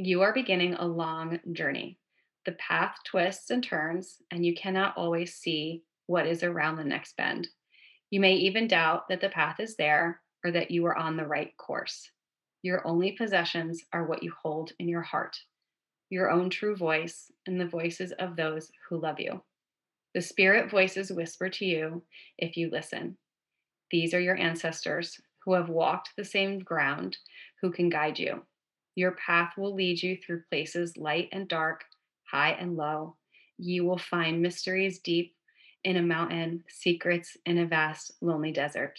You are beginning a long journey. The path twists and turns, and you cannot always see what is around the next bend. You may even doubt that the path is there or that you are on the right course. Your only possessions are what you hold in your heart, your own true voice, and the voices of those who love you. The spirit voices whisper to you if you listen. These are your ancestors who have walked the same ground, who can guide you. Your path will lead you through places light and dark, high and low. You will find mysteries deep in a mountain, secrets in a vast, lonely desert.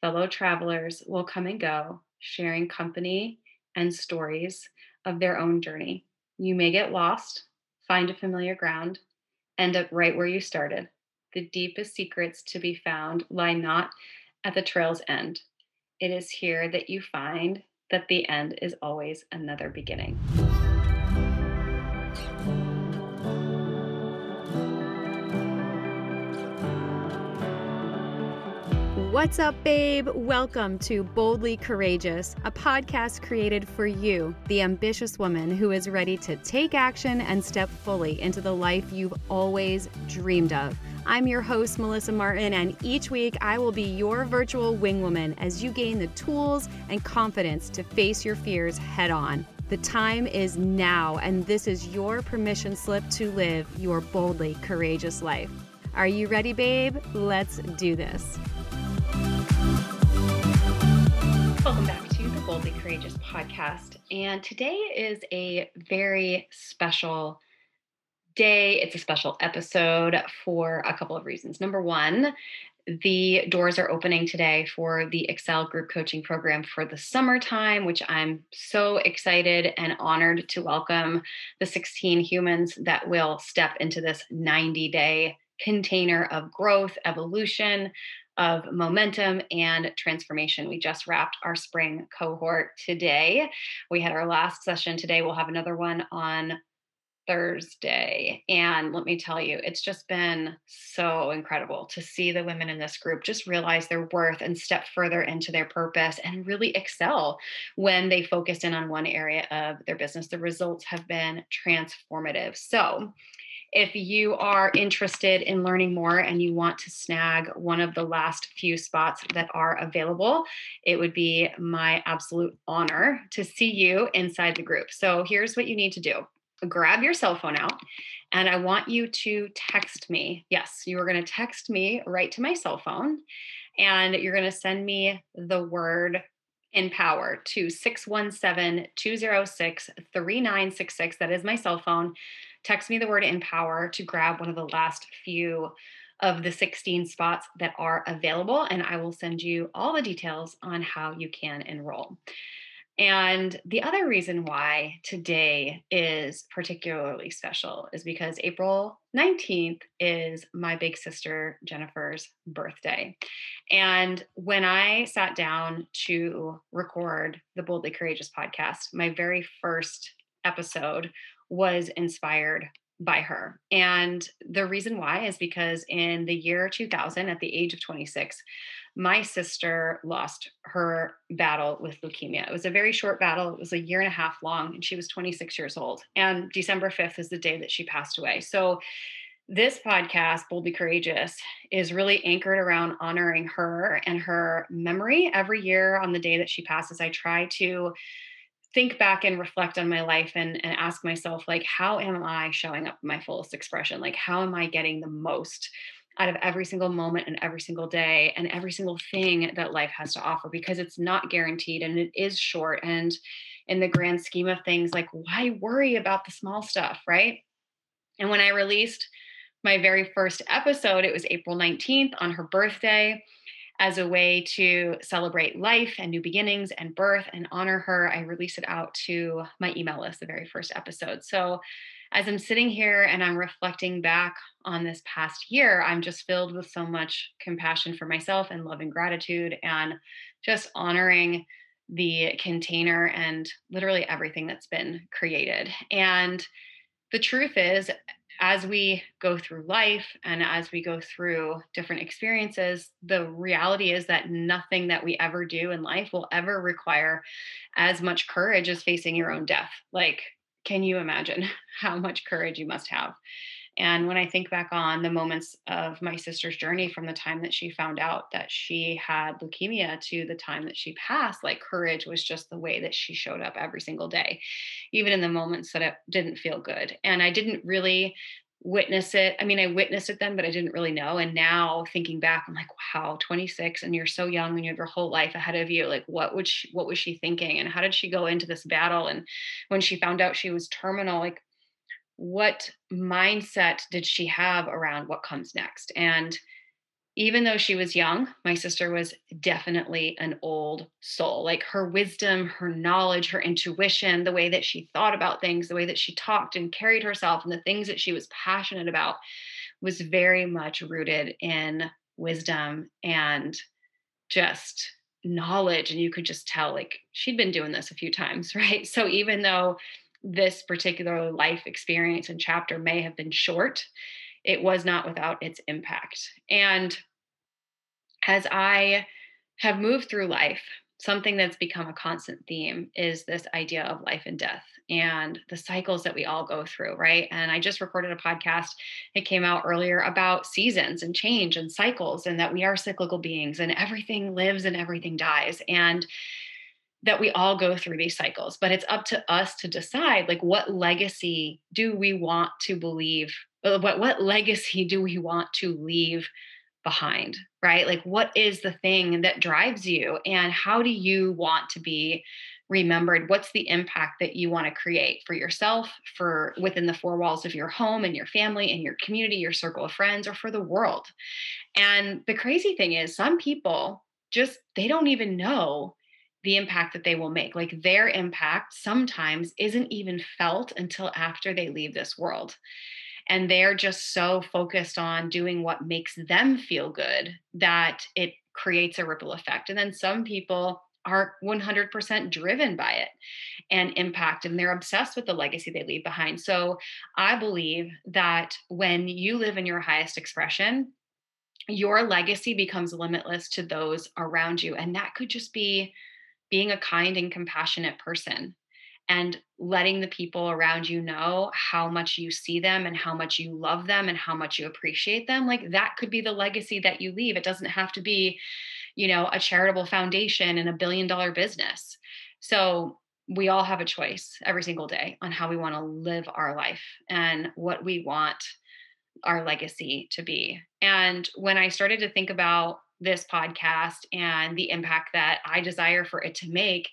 Fellow travelers will come and go, sharing company and stories of their own journey. You may get lost, find a familiar ground, end up right where you started. The deepest secrets to be found lie not at the trail's end. It is here that you find that the end is always another beginning. What's up, babe? Welcome to Boldly Courageous, a podcast created for you, the ambitious woman who is ready to take action and step fully into the life you've always dreamed of. I'm your host, Melissa Martin, and each week I will be your virtual wingwoman as you gain the tools and confidence to face your fears head on. The time is now, and this is your permission slip to live your boldly courageous life. Are you ready, babe? Let's do this. Welcome back to the Boldly Courageous podcast. And today is a very special day. It's a special episode for a couple of reasons. Number one, the doors are opening today for the Excel group coaching program for the summertime, which I'm so excited and honored to welcome the 16 humans that will step into this 90 day container of growth, evolution, of momentum and transformation. We just wrapped our spring cohort today. We had our last session today. We'll have another one on Thursday. And let me tell you, it's just been so incredible to see the women in this group just realize their worth and step further into their purpose and really excel when they focus in on one area of their business. The results have been transformative. So, if you are interested in learning more and you want to snag one of the last few spots that are available, it would be my absolute honor to see you inside the group. So here's what you need to do grab your cell phone out and I want you to text me. Yes, you are going to text me right to my cell phone and you're going to send me the word empower to 617 206 3966. That is my cell phone. Text me the word empower to grab one of the last few of the 16 spots that are available, and I will send you all the details on how you can enroll. And the other reason why today is particularly special is because April 19th is my big sister Jennifer's birthday. And when I sat down to record the Boldly Courageous podcast, my very first episode was inspired by her. And the reason why is because in the year 2000, at the age of 26, my sister lost her battle with leukemia. It was a very short battle. It was a year and a half long, and she was 26 years old. And December 5th is the day that she passed away. So, this podcast, Boldly Courageous, is really anchored around honoring her and her memory. Every year on the day that she passes, I try to think back and reflect on my life and, and ask myself like how am i showing up my fullest expression like how am i getting the most out of every single moment and every single day and every single thing that life has to offer because it's not guaranteed and it is short and in the grand scheme of things like why worry about the small stuff right and when i released my very first episode it was april 19th on her birthday as a way to celebrate life and new beginnings and birth and honor her, I release it out to my email list, the very first episode. So as I'm sitting here and I'm reflecting back on this past year, I'm just filled with so much compassion for myself and love and gratitude and just honoring the container and literally everything that's been created. And the truth is, as we go through life and as we go through different experiences, the reality is that nothing that we ever do in life will ever require as much courage as facing your own death. Like, can you imagine how much courage you must have? And when I think back on the moments of my sister's journey from the time that she found out that she had leukemia to the time that she passed, like courage was just the way that she showed up every single day, even in the moments that it didn't feel good. And I didn't really witness it. I mean, I witnessed it then, but I didn't really know. And now thinking back, I'm like, wow, 26 and you're so young and you have your whole life ahead of you. Like, what would she, what was she thinking? And how did she go into this battle? And when she found out she was terminal, like what mindset did she have around what comes next? And even though she was young, my sister was definitely an old soul. Like her wisdom, her knowledge, her intuition, the way that she thought about things, the way that she talked and carried herself, and the things that she was passionate about was very much rooted in wisdom and just knowledge. And you could just tell, like, she'd been doing this a few times, right? So even though this particular life experience and chapter may have been short, it was not without its impact. And as I have moved through life, something that's become a constant theme is this idea of life and death and the cycles that we all go through, right? And I just recorded a podcast, it came out earlier about seasons and change and cycles, and that we are cyclical beings and everything lives and everything dies. And that we all go through these cycles but it's up to us to decide like what legacy do we want to believe uh, what what legacy do we want to leave behind right like what is the thing that drives you and how do you want to be remembered what's the impact that you want to create for yourself for within the four walls of your home and your family and your community your circle of friends or for the world and the crazy thing is some people just they don't even know the impact that they will make. Like their impact sometimes isn't even felt until after they leave this world. And they're just so focused on doing what makes them feel good that it creates a ripple effect. And then some people are 100% driven by it and impact, and they're obsessed with the legacy they leave behind. So I believe that when you live in your highest expression, your legacy becomes limitless to those around you. And that could just be being a kind and compassionate person and letting the people around you know how much you see them and how much you love them and how much you appreciate them like that could be the legacy that you leave. It doesn't have to be you know a charitable foundation and a billion dollar business. So we all have a choice every single day on how we want to live our life and what we want our legacy to be. And when i started to think about this podcast and the impact that I desire for it to make,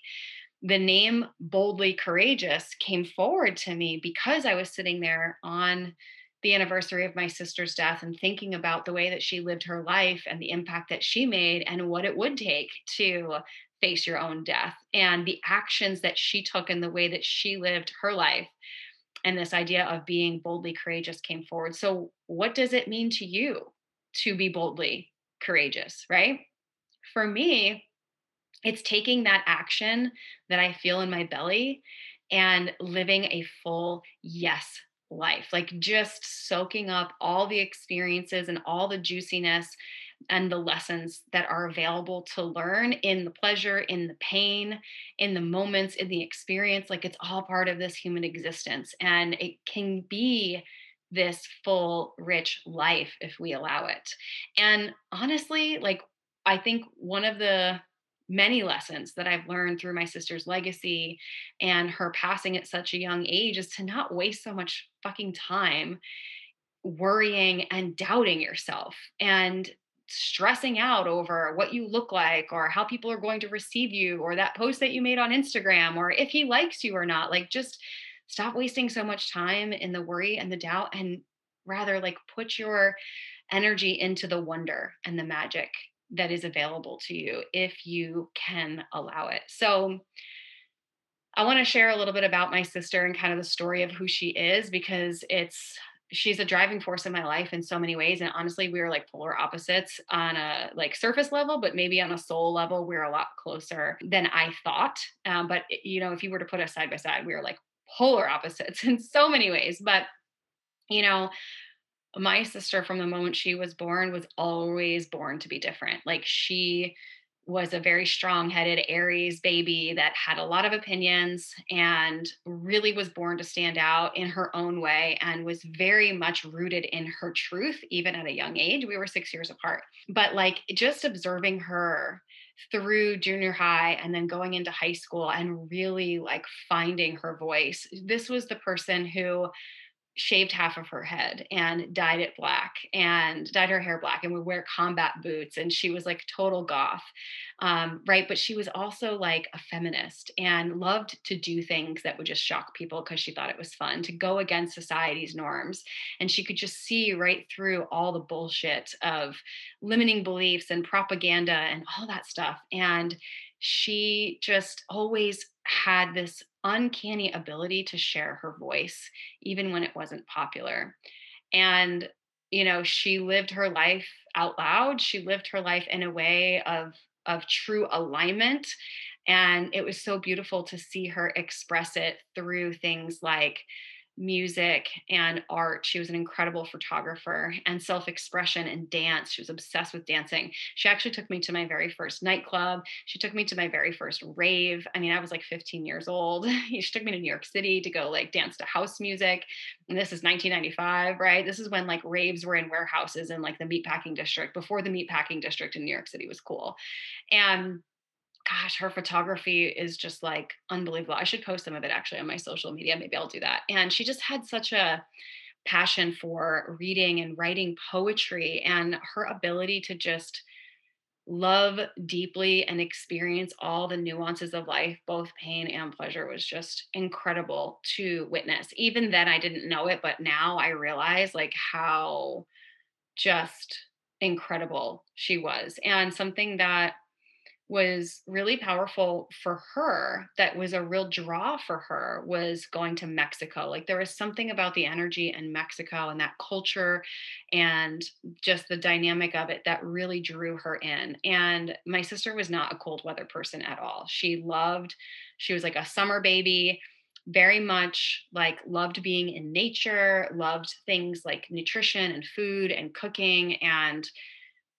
the name Boldly Courageous came forward to me because I was sitting there on the anniversary of my sister's death and thinking about the way that she lived her life and the impact that she made and what it would take to face your own death and the actions that she took and the way that she lived her life and this idea of being boldly courageous came forward. So, what does it mean to you to be boldly courageous, right? For me, it's taking that action that I feel in my belly and living a full yes life, like just soaking up all the experiences and all the juiciness and the lessons that are available to learn in the pleasure, in the pain, in the moments, in the experience. Like it's all part of this human existence. And it can be this full, rich life if we allow it. And honestly, like, I think one of the many lessons that I've learned through my sister's legacy and her passing at such a young age is to not waste so much fucking time worrying and doubting yourself and stressing out over what you look like or how people are going to receive you or that post that you made on Instagram or if he likes you or not. Like, just stop wasting so much time in the worry and the doubt and rather like put your energy into the wonder and the magic that is available to you if you can allow it. So, I want to share a little bit about my sister and kind of the story of who she is because it's she's a driving force in my life in so many ways and honestly we are like polar opposites on a like surface level but maybe on a soul level we're a lot closer than i thought um, but you know if you were to put us side by side we are like polar opposites in so many ways. But you know, my sister from the moment she was born was always born to be different. Like she was a very strong-headed Aries baby that had a lot of opinions and really was born to stand out in her own way and was very much rooted in her truth even at a young age. We were 6 years apart. But like just observing her through junior high and then going into high school and really like finding her voice. This was the person who shaved half of her head and dyed it black and dyed her hair black and would wear combat boots and she was like total goth um, right? But she was also like a feminist and loved to do things that would just shock people because she thought it was fun to go against society's norms. And she could just see right through all the bullshit of limiting beliefs and propaganda and all that stuff. And she just always had this uncanny ability to share her voice, even when it wasn't popular. And, you know, she lived her life out loud. She lived her life in a way of, of true alignment. And it was so beautiful to see her express it through things like music and art. She was an incredible photographer and self expression and dance. She was obsessed with dancing. She actually took me to my very first nightclub. She took me to my very first rave. I mean, I was like 15 years old. she took me to New York City to go like dance to house music. And this is 1995, right? This is when like raves were in warehouses in like the meatpacking district before the meatpacking district in New York City was cool. And gosh, her photography is just like unbelievable. I should post some of it actually on my social media. Maybe I'll do that. And she just had such a passion for reading and writing poetry and her ability to just love deeply and experience all the nuances of life, both pain and pleasure, was just incredible to witness. Even then, I didn't know it, but now I realize like how just incredible she was. And something that was really powerful for her that was a real draw for her was going to Mexico. Like there was something about the energy in Mexico and that culture and just the dynamic of it that really drew her in. And my sister was not a cold weather person at all. She loved, she was like a summer baby very much like loved being in nature, loved things like nutrition and food and cooking and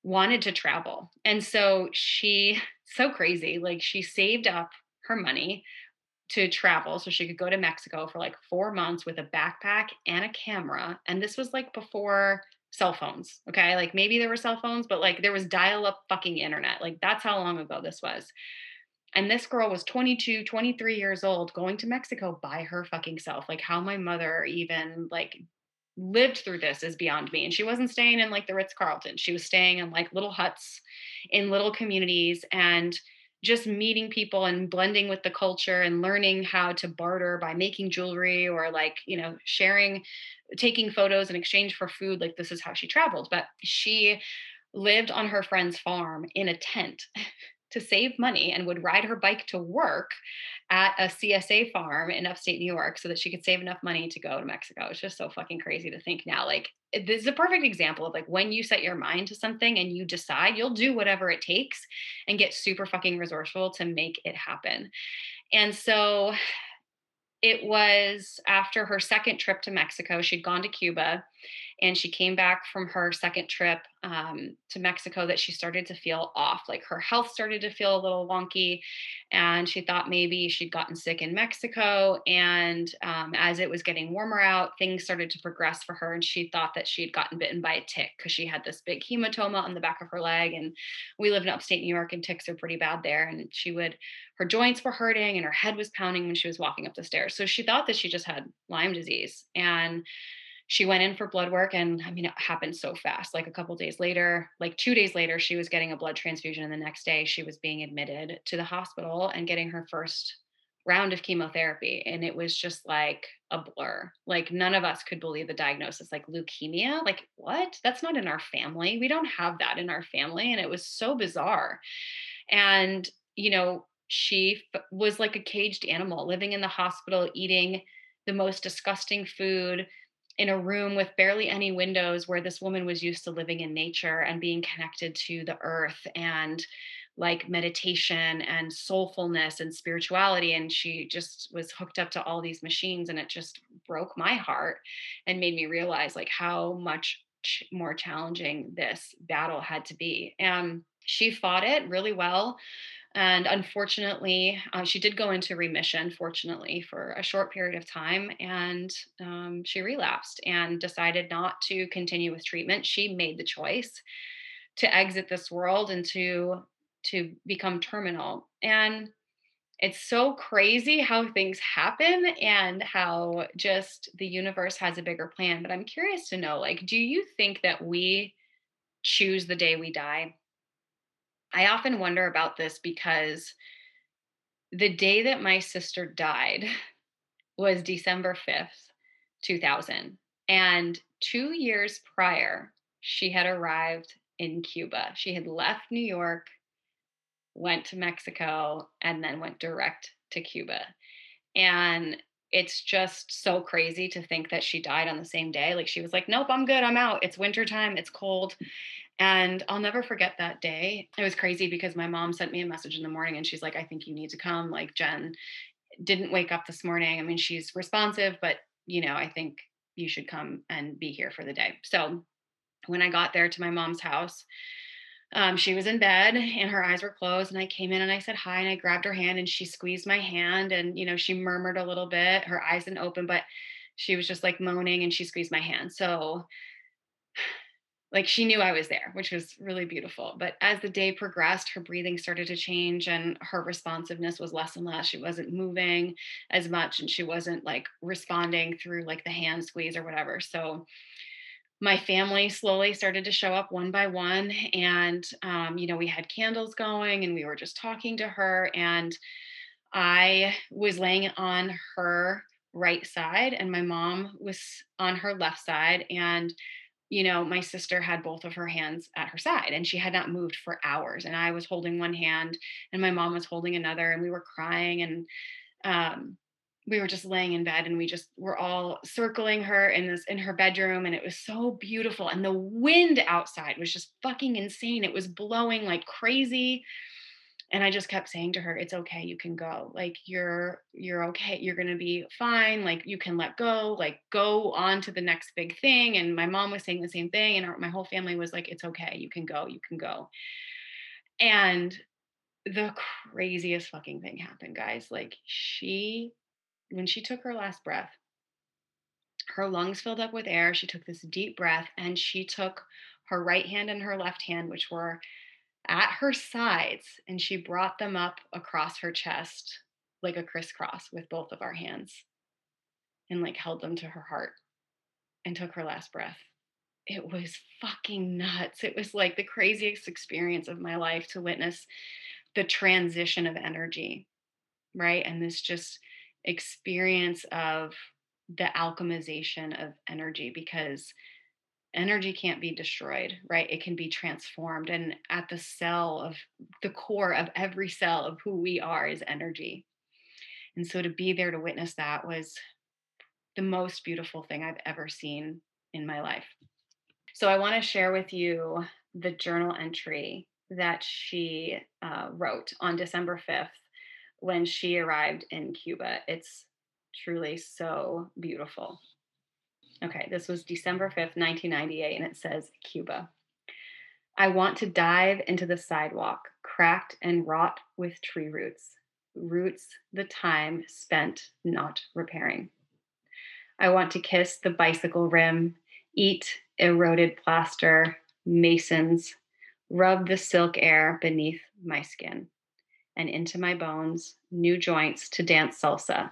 wanted to travel. And so she so crazy. Like she saved up her money to travel so she could go to Mexico for like four months with a backpack and a camera. And this was like before cell phones. Okay. Like maybe there were cell phones, but like there was dial up fucking internet. Like that's how long ago this was. And this girl was 22, 23 years old going to Mexico by her fucking self. Like how my mother even like lived through this is beyond me. And she wasn't staying in like the Ritz Carlton. She was staying in like little huts in little communities and just meeting people and blending with the culture and learning how to barter by making jewelry or like you know sharing taking photos in exchange for food like this is how she traveled but she lived on her friend's farm in a tent to save money and would ride her bike to work at a CSA farm in upstate New York so that she could save enough money to go to Mexico. It's just so fucking crazy to think now. Like, this is a perfect example of like when you set your mind to something and you decide, you'll do whatever it takes and get super fucking resourceful to make it happen. And so it was after her second trip to Mexico, she'd gone to Cuba and she came back from her second trip um, to Mexico that she started to feel off. Like her health started to feel a little wonky, and she thought maybe she'd gotten sick in Mexico. And um, as it was getting warmer out, things started to progress for her, and she thought that she had gotten bitten by a tick because she had this big hematoma on the back of her leg. And we live in upstate New York, and ticks are pretty bad there. And she would, her joints were hurting, and her head was pounding when she was walking up the stairs. So she thought that she just had Lyme disease, and she went in for blood work and i mean it happened so fast like a couple days later like two days later she was getting a blood transfusion and the next day she was being admitted to the hospital and getting her first round of chemotherapy and it was just like a blur. Like none of us could believe the diagnosis like leukemia like what? That's not in our family. We don't have that in our family and it was so bizarre. And you know she f- was like a caged animal living in the hospital eating the most disgusting food in a room with barely any windows where this woman was used to living in nature and being connected to the earth and like meditation and soulfulness and spirituality. And she just was hooked up to all these machines and it just broke my heart and made me realize like how much ch- more challenging this battle had to be. And she fought it really well and unfortunately uh, she did go into remission fortunately for a short period of time and um, she relapsed and decided not to continue with treatment. She made the choice to exit this world and to to become terminal. And it's so crazy how things happen and how just the universe has a bigger plan but i'm curious to know like do you think that we choose the day we die i often wonder about this because the day that my sister died was december 5th 2000 and 2 years prior she had arrived in cuba she had left new york went to Mexico, and then went direct to Cuba. And it's just so crazy to think that she died on the same day. Like she was like, Nope, I'm good. I'm out. It's wintertime. It's cold. And I'll never forget that day. It was crazy because my mom sent me a message in the morning and she's like, I think you need to come. Like, Jen didn't wake up this morning. I mean, she's responsive, but, you know, I think you should come and be here for the day. So when I got there to my mom's house, um, she was in bed and her eyes were closed and i came in and i said hi and i grabbed her hand and she squeezed my hand and you know she murmured a little bit her eyes didn't open but she was just like moaning and she squeezed my hand so like she knew i was there which was really beautiful but as the day progressed her breathing started to change and her responsiveness was less and less. She wasn't moving as much and she wasn't like responding through like the hand squeeze or whatever. So my family slowly started to show up one by one and um, you know we had candles going and we were just talking to her and i was laying on her right side and my mom was on her left side and you know my sister had both of her hands at her side and she had not moved for hours and i was holding one hand and my mom was holding another and we were crying and um, we were just laying in bed and we just were all circling her in this in her bedroom and it was so beautiful and the wind outside was just fucking insane. It was blowing like crazy and i just kept saying to her it's okay you can go like you're you're okay you're going to be fine like you can let go like go on to the next big thing and my mom was saying the same thing and our, my whole family was like it's okay you can go you can go and the craziest fucking thing happened guys like she when she took her last breath, her lungs filled up with air. She took this deep breath and she took her right hand and her left hand, which were at her sides, and she brought them up across her chest like a crisscross with both of our hands and like held them to her heart and took her last breath. It was fucking nuts. It was like the craziest experience of my life to witness the transition of energy, right? And this just experience of the alchemization of energy because energy can't be destroyed, right? It can be transformed. And at the cell of the core of every cell of who we are is energy. And so to be there to witness that was the most beautiful thing I've ever seen in my life. So I want to share with you the journal entry that she uh, wrote on December 5th when she arrived in Cuba. It's truly so beautiful. Okay, this was December 5th, 1998, and it says Cuba. I want to dive into the sidewalk, cracked and wrought with tree roots, roots the time spent not repairing. I want to kiss the bicycle rim, eat eroded plaster, masons, rub the silk air beneath my skin and into my bones, new joints to dance salsa.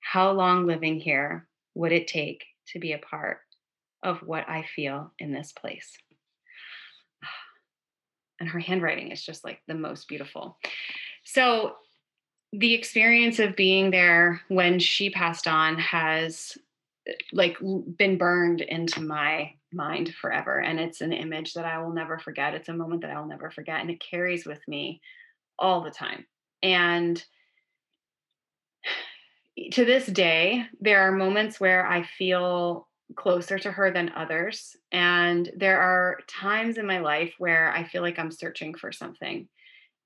How long living here would it take to be a part of what I feel in this place? And her handwriting is just like the most beautiful. So, the experience of being there when she passed on has eh, like been burned into my mind forever and it's an image that I will never forget it's a moment that I will never forget and it carries with me all the time. And to this day, there are moments where I feel closer to her than others. And there are times in my life where I feel like I'm searching for something.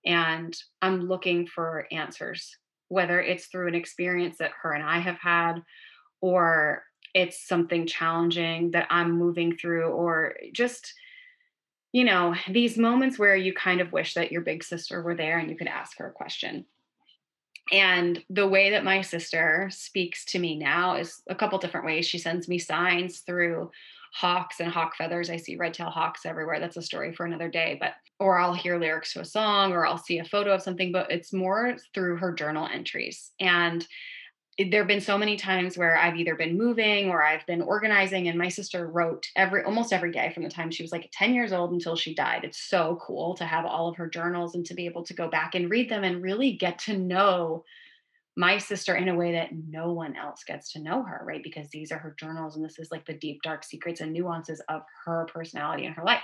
and I'm looking for answers, whether it's through an experience that her and I have had, or it's something challenging that I'm moving through, or just, you know, these moments where you kind of wish that your big sister were there and you could ask her a question. And the way that my sister speaks to me now is a couple different ways. She sends me signs through hawks and hawk feathers. I see red tail hawks everywhere. That's a story for another day. But or I'll hear lyrics to a song or I'll see a photo of something, but it's more through her journal entries. And there have been so many times where I've either been moving or I've been organizing, and my sister wrote every almost every day from the time she was like 10 years old until she died. It's so cool to have all of her journals and to be able to go back and read them and really get to know my sister in a way that no one else gets to know her, right? Because these are her journals and this is like the deep, dark secrets and nuances of her personality and her life.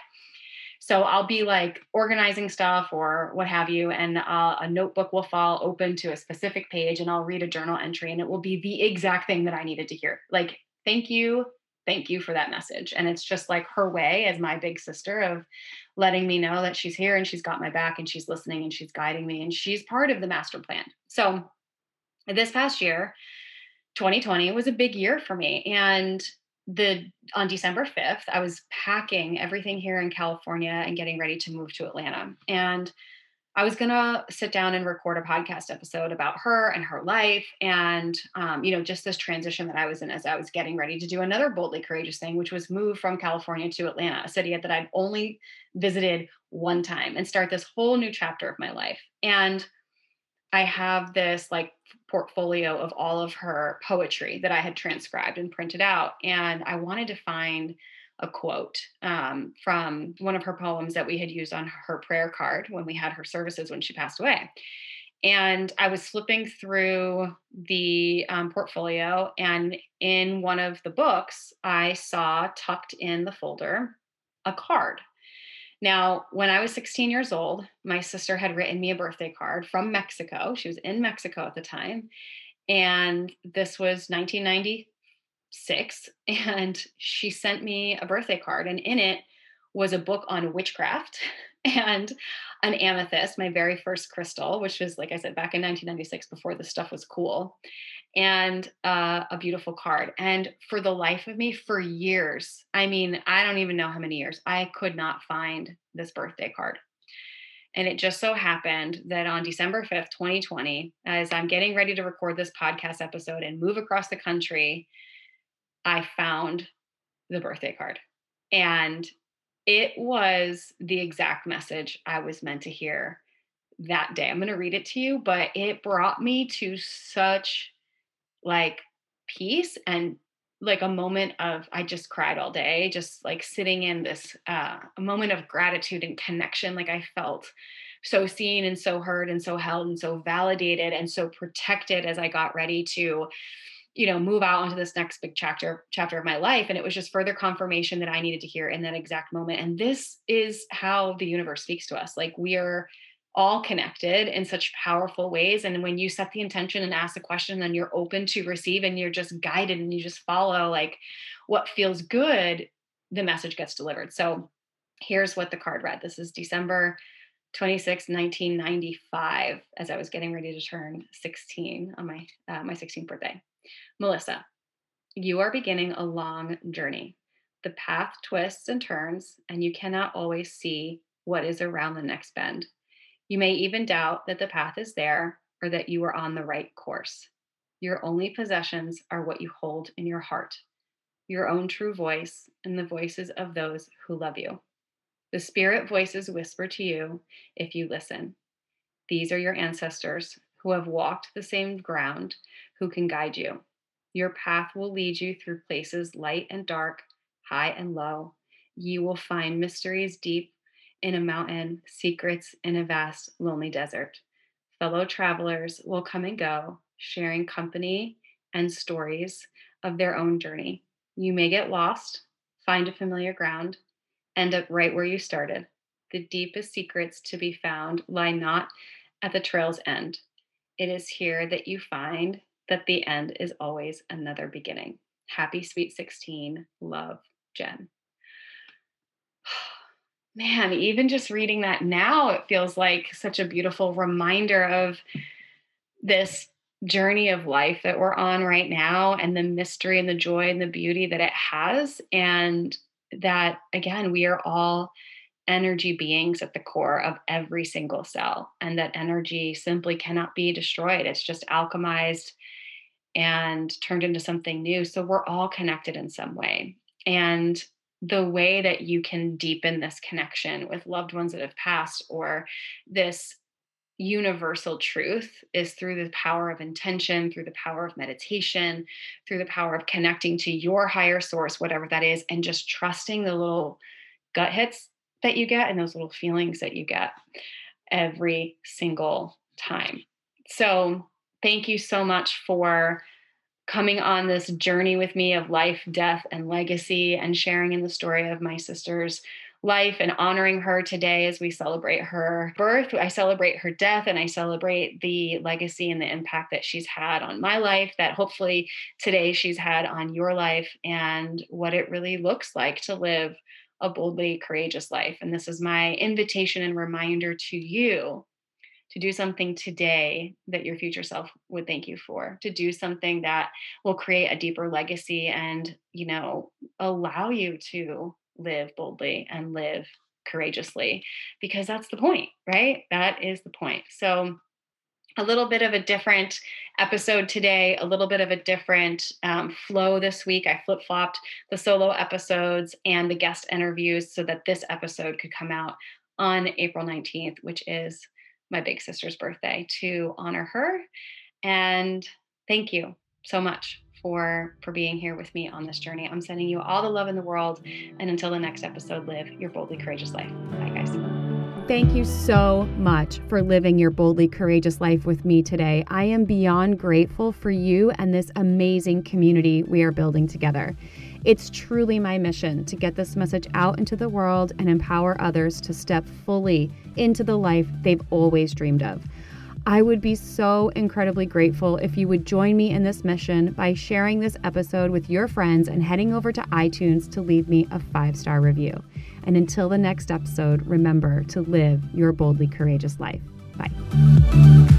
So I'll be like organizing stuff or what have you, and uh, a notebook will fall open to a specific page, and I'll read a journal entry, and it will be the exact thing that I needed to hear. Like, thank you, thank you for that message. And it's just like her way as my big sister of letting me know that she's here and she's got my back and she's listening and she's guiding me and she's part of the master plan. So this past year, 2020 was a big year for me. And the on December 5th, I was packing everything here in California and getting ready to move to Atlanta. And I was gonna sit down and record a podcast episode about her and her life, and um, you know, just this transition that I was in as I was getting ready to do another boldly courageous thing, which was move from California to Atlanta, a city that I'd only visited one time, and start this whole new chapter of my life. And I have this like portfolio of all of her poetry that I had transcribed and printed out. And I wanted to find a quote um, from one of her poems that we had used on her prayer card when we had her services when she passed away. And I was flipping through the um, portfolio, and in one of the books, I saw tucked in the folder a card now, when I was 16 years old, my sister had written me a birthday card from Mexico. She was in Mexico at the time. And this was 1996. And she sent me a birthday card, and in it was a book on witchcraft and an amethyst, my very first crystal, which was, like I said, back in 1996 before this stuff was cool and uh, a beautiful card. And for the life of me, for years, I mean, I don't even know how many years, I could not find this birthday card. And it just so happened that on December 5th, 2020, as I'm getting ready to record this podcast episode and move across the country, I found the birthday card. And it was the exact message I was meant to hear that day. I'm going to read it to you, but it brought me to such like peace and like a moment of I just cried all day, just like sitting in this uh, a moment of gratitude and connection. Like I felt so seen and so heard and so held and so validated and so protected as I got ready to, you know, move out into this next big chapter chapter of my life. And it was just further confirmation that I needed to hear in that exact moment. And this is how the universe speaks to us. Like we are all connected in such powerful ways. And when you set the intention and ask a question, then you're open to receive and you're just guided and you just follow like what feels good, the message gets delivered. So here's what the card read. This is December 26, 1995, as I was getting ready to turn 16 on my uh, my 16th birthday. Melissa, you are beginning a long journey. The path twists and turns, and you cannot always see what is around the next bend. You may even doubt that the path is there or that you are on the right course. Your only possessions are what you hold in your heart, your own true voice, and the voices of those who love you. The spirit voices whisper to you if you listen. These are your ancestors who have walked the same ground, who can guide you. Your path will lead you through places light and dark, high and low. You will find mysteries deep in a mountain, secrets in a vast, lonely desert. Fellow travelers will come and go, sharing company and stories of their own journey. You may get lost, find a familiar ground, end up right where you started. The deepest secrets to be found lie not at the trail's end. It is here that you find that the end is always another beginning. Happy Sweet 16. Love, Jen. Man, even just reading that now, it feels like such a beautiful reminder of this journey of life that we're on right now and the mystery and the joy and the beauty that it has. And that, again, we are all energy beings at the core of every single cell, and that energy simply cannot be destroyed. It's just alchemized and turned into something new. So we're all connected in some way. And the way that you can deepen this connection with loved ones that have passed or this universal truth is through the power of intention, through the power of meditation, through the power of connecting to your higher source, whatever that is, and just trusting the little gut hits that you get and those little feelings that you get every single time. So, thank you so much for coming on this journey with me of life, death, and legacy, and sharing in the story of my sister's life and honoring her today as we celebrate her birth. I celebrate her death and I celebrate the legacy and the impact that she's had on my life, that hopefully today she's had on your life, and what it really looks like to live a boldly courageous life. And this is my invitation and reminder to you to do something today that your future self would thank you for to do something that will create a deeper legacy and you know allow you to live boldly and live courageously because that's the point right that is the point so a little bit of a different episode today, a little bit of a different um, flow this week. I flip flopped the solo episodes and the guest interviews so that this episode could come out on April 19th, which is my big sister's birthday to honor her. And thank you so much for for being here with me on this journey. I'm sending you all the love in the world and until the next episode live your boldly courageous life. Bye guys. Thank you so much for living your boldly courageous life with me today. I am beyond grateful for you and this amazing community we are building together. It's truly my mission to get this message out into the world and empower others to step fully into the life they've always dreamed of. I would be so incredibly grateful if you would join me in this mission by sharing this episode with your friends and heading over to iTunes to leave me a five star review. And until the next episode, remember to live your boldly courageous life. Bye.